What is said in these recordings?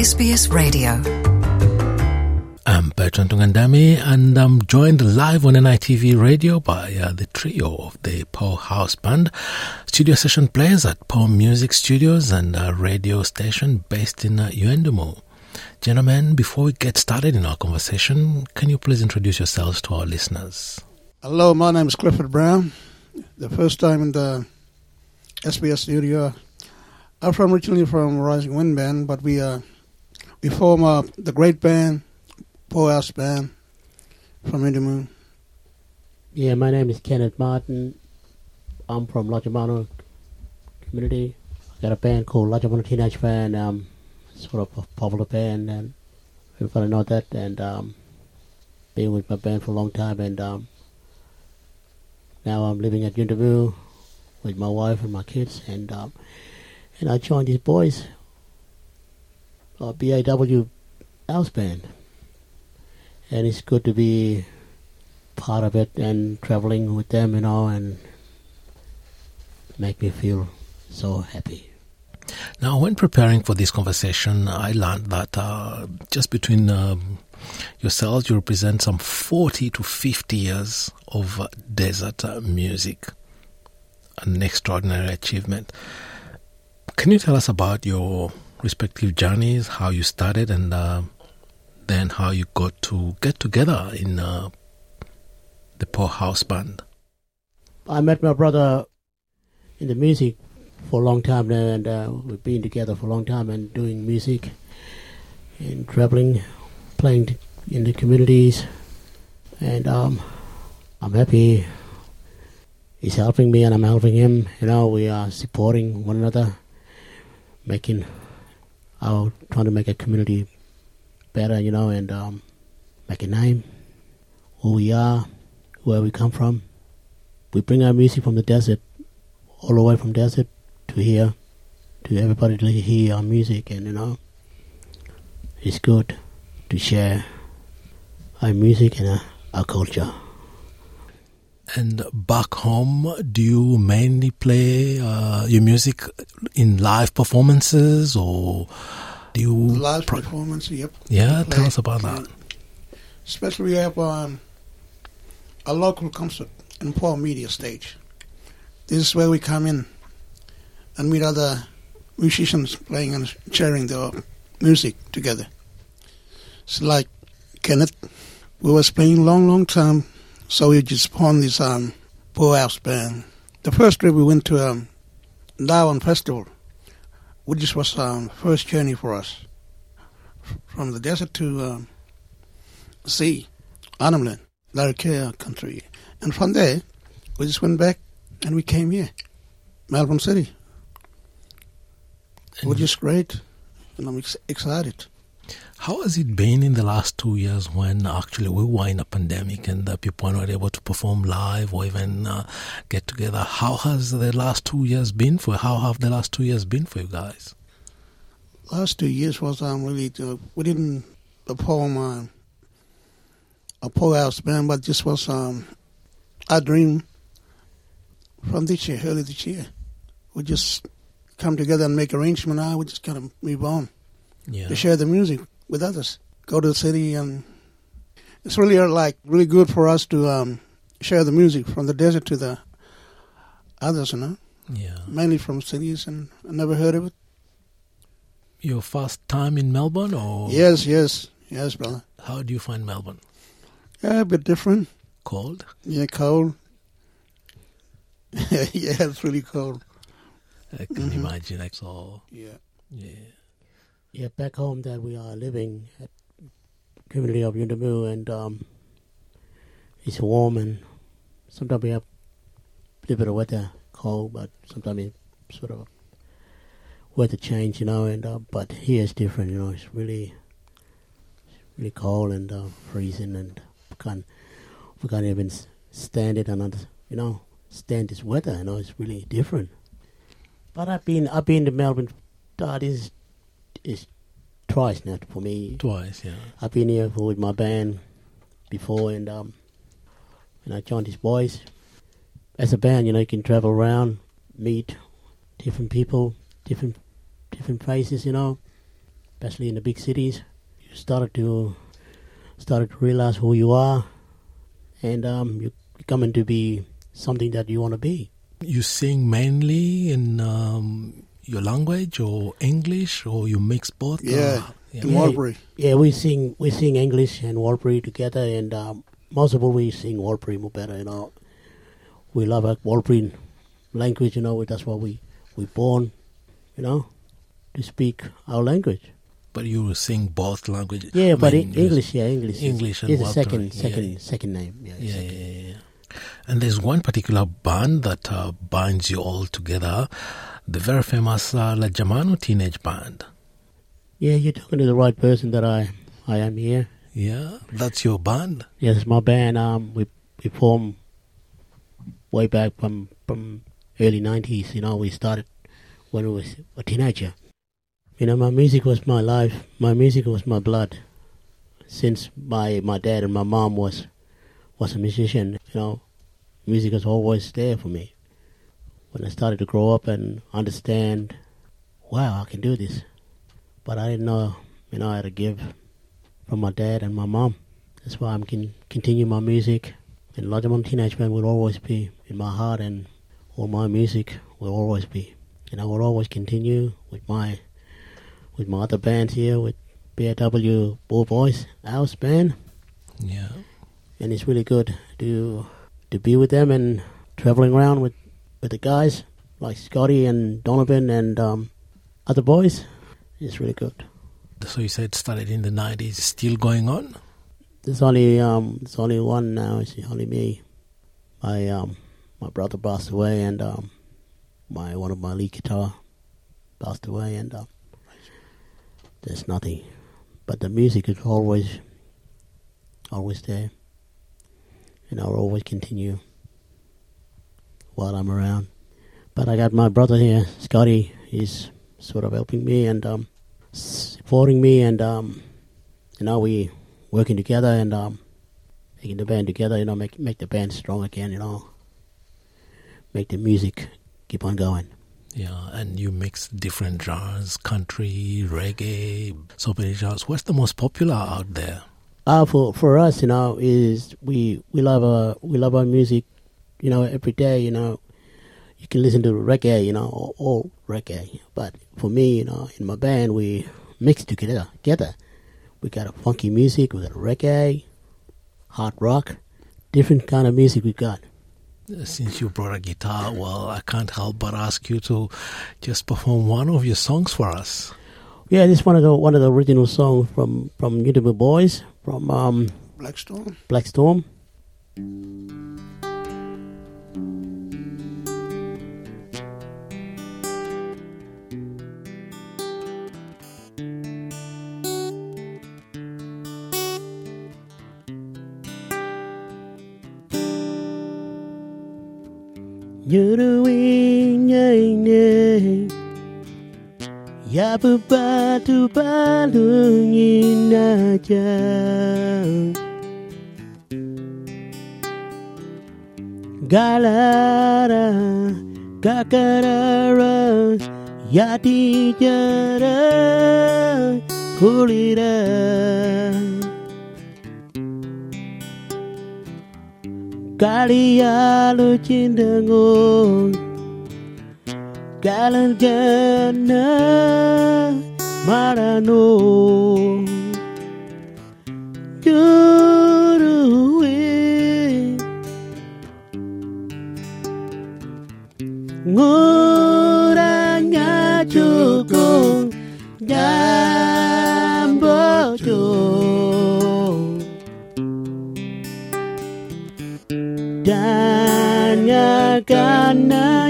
SBS Radio. I'm Bertrand Tungandame, and I'm joined live on NITV Radio by uh, the trio of the Poe House Band. Studio session plays at Poe Music Studios and a radio station based in uh, Yuendumu. Gentlemen, before we get started in our conversation, can you please introduce yourselves to our listeners? Hello, my name is Clifford Brown. The first time in the SBS studio. I'm from originally from Rising Wind Band, but we uh, we form uh, the great band, Poe House Band, from Yuendumu. Yeah, my name is Kenneth Martin. I'm from Lajamanu community. I got a band called Lajamanu Teenage Band. Um, sort of a popular band, and everybody know that. And um, been with my band for a long time, and um, now I'm living at Yuendumu with my wife and my kids, and um, and I joined these boys, uh, BAW house band, and it's good to be part of it and traveling with them, you know, and make me feel so happy. Now, when preparing for this conversation, I learned that uh, just between um, yourselves, you represent some 40 to 50 years of desert music. An extraordinary achievement. Can you tell us about your respective journeys, how you started, and uh, then how you got to get together in uh, the Poe House Band? I met my brother in the music for a long time now, and uh, we've been together for a long time and doing music and traveling, playing in the communities, and um, I'm happy he's helping me and I'm helping him. You know, we are supporting one another, making our trying to make a community better. You know, and um, make a name, who we are, where we come from. We bring our music from the desert, all the way from desert to here, to everybody to hear our music, and you know, it's good to share our music and our, our culture. And back home, do you mainly play uh, your music in live performances or do you. Live pro- performance, yep. yeah, play, tell us about that. Especially we have um, a local concert in PAW Media Stage. This is where we come in and meet other musicians playing and sharing their music together. It's like Kenneth, we was playing long, long time, so we just formed this um, Poe House band. The first trip we went to um, Darwin Festival, which was um, first journey for us from the desert to um, sea, Arnhem Larrakia country. And from there, we just went back and we came here, Melbourne City. Which is great, and I'm ex- excited. How has it been in the last two years when actually we were in a pandemic and people were not able to perform live or even uh, get together? How has the last two years been for? How have the last two years been for you guys? Last two years was um, really, uh, we didn't perform uh, a Poe House band, but this was um, our dream from this year, early this year. We just come together and make arrangement now. We just kind of move on Yeah. to share the music with others. Go to the city and it's really uh, like really good for us to um, share the music from the desert to the others, you know, Yeah. mainly from cities and I never heard of it. Your first time in Melbourne or? Yes, yes, yes, brother. How do you find Melbourne? Yeah, a bit different. Cold? Yeah, cold. yeah, it's really cold. I can Mhm. imagine. That's all. Yeah. Yeah. Yeah, back home that we are living at community of Yuendumu and um, it's warm and sometimes we have a little bit of weather, cold, but sometimes it's sort of weather change, you know. And uh, but here it's different, you know. It's really, really cold and uh, freezing, and we can't we can't even stand it and you know stand this weather. You know, it's really different. But I've been I've been to Melbourne. Uh, this is twice now for me. Twice, yeah. I've been here for, with my band before, and um, and I joined these boys. As a band, you know, you can travel around, meet different people, different different faces, you know, especially in the big cities. You started to started to realize who you are, and um, you coming to be something that you want to be. You sing mainly in um, your language or English, or you mix both? Yeah, Uh, yeah. in Warlpiri. Yeah, we sing we sing English and Warlpiri together, and um, most of all we sing Warlpiri more better. You know, we love our Warlpiri language. You know, that's why we we born. You know, to speak our language. But you sing both languages. Yeah, but mean, English, yeah, English. is- and is a second second yeah. second name. Yeah, Yeah, second. yeah, yeah, yeah. And there's one particular band that uh, binds you all together, the very famous uh, Lajamanu Teenage Band. Yeah, you're talking to the right person. That I I am here. Yeah, that's your band. Yes, it's my band. Um, we we formed way back from from early nineties. You know, we started when I was a teenager. You know, my music was my life. My music was my blood. Since my my dad and my mom was was a musician, you know, music was always there for me. When I started to grow up and understand, wow, I can do this, but I didn't know, you know, how to give from my dad and my mom. That's why I'm can continue my music. And Lajamanu Teenage Band will always be in my heart, and all my music will always be. And I will always continue with my with my other bands here, with BAW Bull Boys House Band, Yeah. and it's really good to to be with them and traveling around with with the guys like Scotty and Donovan and um, other boys. It's really good. So you said started in the 90s, still going on? There's only um, there's only one now. It's only me. My um, my brother passed away, and um, my one of my lead guitar passed away, and um, there's nothing. But the music is always, always there, and I'll always continue while I'm around. But I got my brother here, Scotty. He's sort of helping me and um, supporting me, and um, you know we working together and um, making the band together. You know, make make the band strong again. You know, make the music keep on going. Yeah, and you mix different genres, country, reggae, so many genres. What's the most popular out there? Uh, for for us, you know, is we we love our we love our music. You know, every day, you know, you can listen to reggae, you know, all, all reggae. But for me, you know, in my band, we mix together. Together, we got a funky music, we got reggae, hard rock, different kind of music we got. Since you brought a guitar, well, I can't help but ask you to just perform one of your songs for us. Yeah, this is one of the one of the original songs from from Newtown Boys from um, Blackstone. Black Storm. Galara kakarara Ya dijara kulira Kaliya lu cindengun Galang jana marano Juruwe murahnya cukup dan bocor dan karena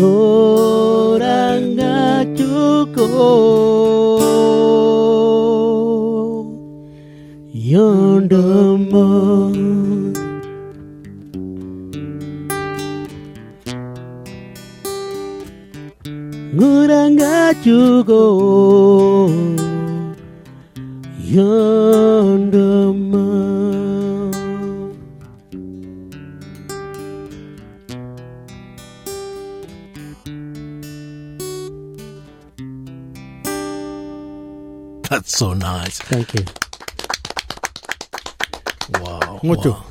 orang gak cukup. Yondomo ngurang gak cukup. That's so nice. Thank you. Wow. Mucho. wow.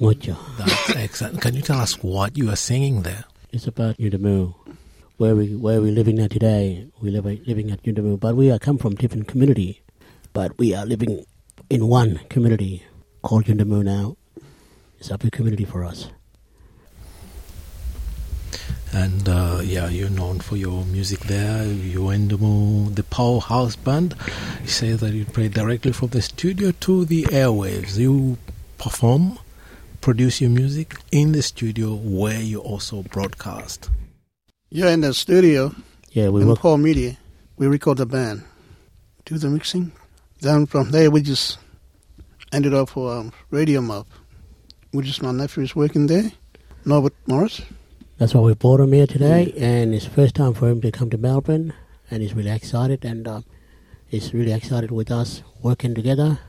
Mucho. That's excellent. Can you tell us what you are singing there? It's about Yuendumu, where we where we living at today. We live living at Yuendumu, but we are come from different community, but we are living in one community called Yuendumu now. It's a big community for us. And uh, yeah, you're known for your music there. Yuendumu, the Powerhouse Band. You say that you play directly from the studio to the airwaves. You perform, produce your music in the studio where you also broadcast. Yeah, in the studio Yeah, we in work. PAW Media, we record the band, do the mixing. Then from there, we just ended up for um, Radio Mob, which is my nephew is working there, Norbert Morris. That's why we brought him here today, and it's first time for him to come to Melbourne, and he's really excited, and uh, he's really excited with us working together.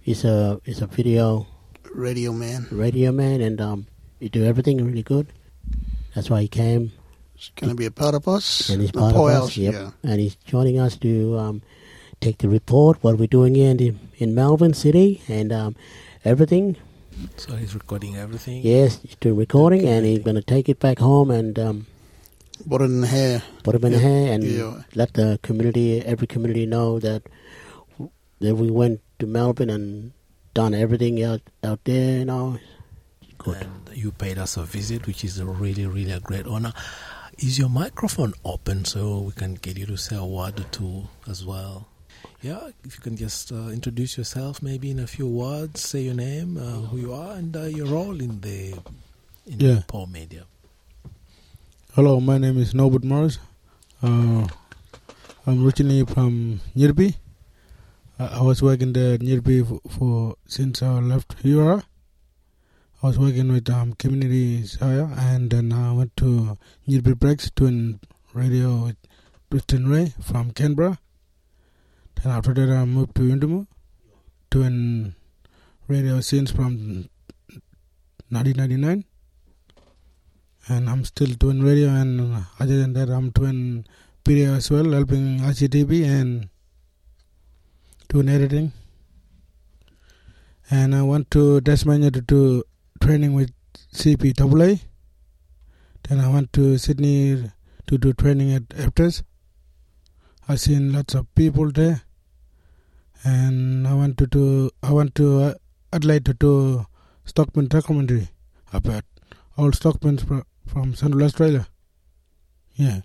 He's a he's a video Radio Man. radio man, and um, he do everything really good. That's why he came, He's going to be a part of us. and he's The part of us. Yep. Yeah. and he's joining us to um, take the report what we're doing here in, the, in Melbourne City and um, everything. So he's recording everything. Yes, he's doing recording, and he's gonna take it back home and um, Put it in the hair. put it in Yeah, hair and yeah. let the community, every community, know that that we went to Melbourne and done everything out out there. You know, good. And you paid us a visit, which is a really, really a great honor. Is your microphone open so we can get you to say a word or two as well? Yeah, if you can just uh, introduce yourself, maybe in a few words, say your name, uh, who you are, and uh, your role in the in Yeah. the PAW Media. Hello, my name is Norbert Morris. Uh, I'm originally from Nyirrpi. I, I was working there at Nyirrpi for, for since I left here. I was working with um, community Saya, and then I went to Nirbi Breaks doing radio with Tristan Ray from Canberra. Then after that, I moved to Yuendumu doing radio since from 1999 and I'm still doing radio and other than that I'm doing video as well helping ICTV and doing editing. And I went to Tasmania to do training with CPAA then I went to Sydney to do training at APTES I seen lots of people there and I want to do I went to uh, Adelaide to do Stockman documentary about all Stockmen fro- from Central Australia. Yeah.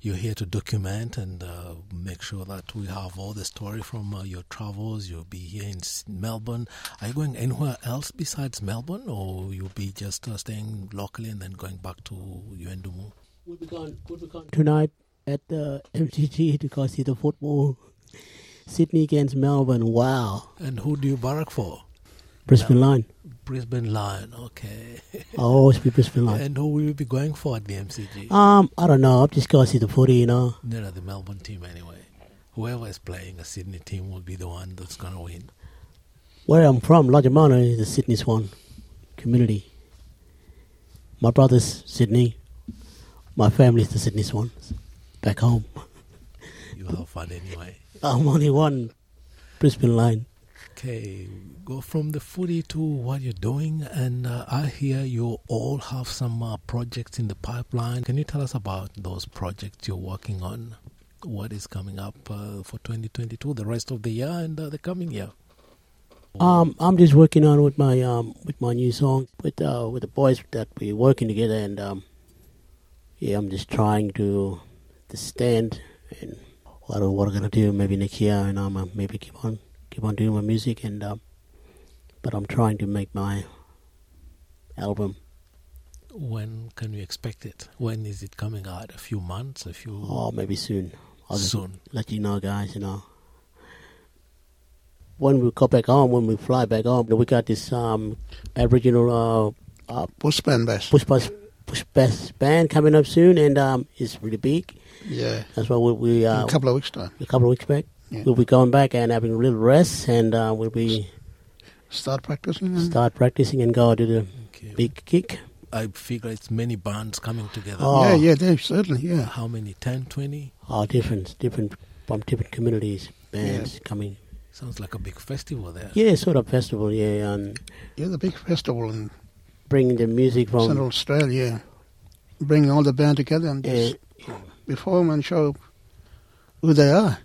You're here to document and uh, make sure that we have all the story from uh, your travels. You'll be here in Melbourne. Are you going anywhere else besides Melbourne, or you'll be just uh, staying locally and then going back to Yuendumu? We'll be gone. We'll be gone tonight at the MCG to go see the football. Sydney against Melbourne. Wow, And who do you barrack for? Brisbane line. Brisbane Lion, okay. I'll always be Brisbane line. and who will you be going for at the MCG? Um, I don't know. I'm just going to see the footy, you know. no, no, the Melbourne team anyway. Whoever is playing a Sydney team will be the one that's going to win. Where I'm from, Lajamanu is the Sydney Swan community. My brother's Sydney. My family's the Sydney Swans. Back home. You have fun anyway. I'm only one Brisbane line. Okay, go from the footy to what you're doing, and uh, I hear you all have some uh, projects in the pipeline. Can you tell us about those projects you're working on? What is coming up uh, for 2022, the rest of the year, and uh, the coming year? Um, I'm just working on with my um with my new song with uh with the boys that we're working together and um yeah I'm just trying to to stand and what are- what I'm gonna do maybe next year and I'm uh, maybe keep on keep on doing my music and um but I'm trying to make my album When can we expect it? When is it coming out? A few months? A few oh maybe soon I'll soon? let you know guys you know when we go back home when we fly back home we got this um Aboriginal uh, uh Bush Bands Bash. push bus best band coming up soon, and um, it's really big. Yeah. That's why we, we In uh, a couple of weeks' time. a couple of weeks back. Yeah. We'll be going back and having a little rest, and uh, we'll be Start practicing. and- start practicing and go to the Okay. big kick. I figure it's many bands coming together. Oh. Yeah, yeah, they certainly, yeah. How many? 10, 20? All different, different from different communities, bands coming. Sounds like a big festival there. Yeah, sort of festival. Yeah, and Yeah, the big festival and bringing the music from Central Australia. Bring all the band together and uh, just perform and show who they are.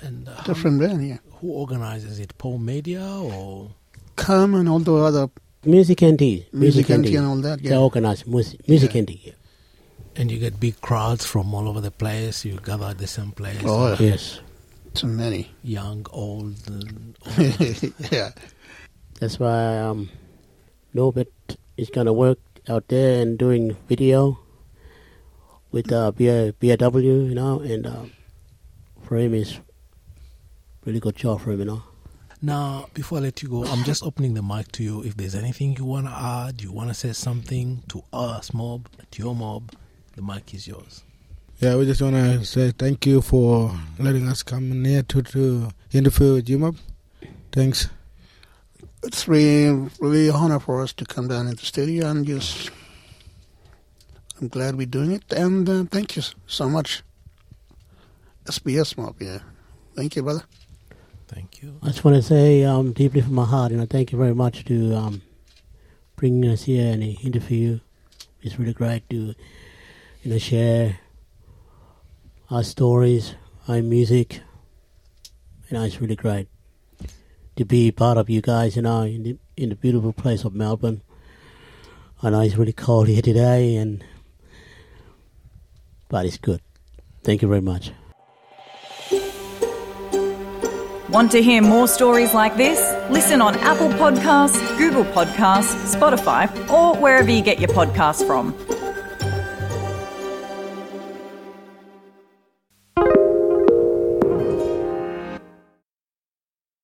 And uh, Different band, yeah. who organizes it? PAW Media or Come and all the other Music NT, music and tea. and all that, They yeah. organize music, music Yeah. and tea. Yeah. and you get big crowds from all over the place. You gather at the same place. Oh, Yes, Too many. Young, old, and yeah. that's why um, Norbert is gonna work out there and doing video with uh, B- BRW, you know, and uh, for him is really good job for him, you know. Now, before I let you go, I'm just opening the mic to you. If there's anything you want to add, you want to say something to us, mob, to your mob, the mic is yours. Yeah, we just want to say thank you for letting us come in here to, to interview with you, Mob. Thanks. It's really, really honor for us to come down in the studio and just. I'm glad we're doing it, and uh, thank you so much. SBS Mob, yeah. Thank you, brother. Thank you. I just want to say um, deeply from my heart, you know, thank you very much to um, bringing us here and interview. It's really great to, you know, share our stories, our music. You know, it's really great to be part of you guys, you know, in the, in the beautiful place of Melbourne. I know it's really cold here today, and but it's good. Thank you very much. Want to hear more stories like this? Listen on Apple Podcasts, Google Podcasts, Spotify, or wherever you get your podcasts from.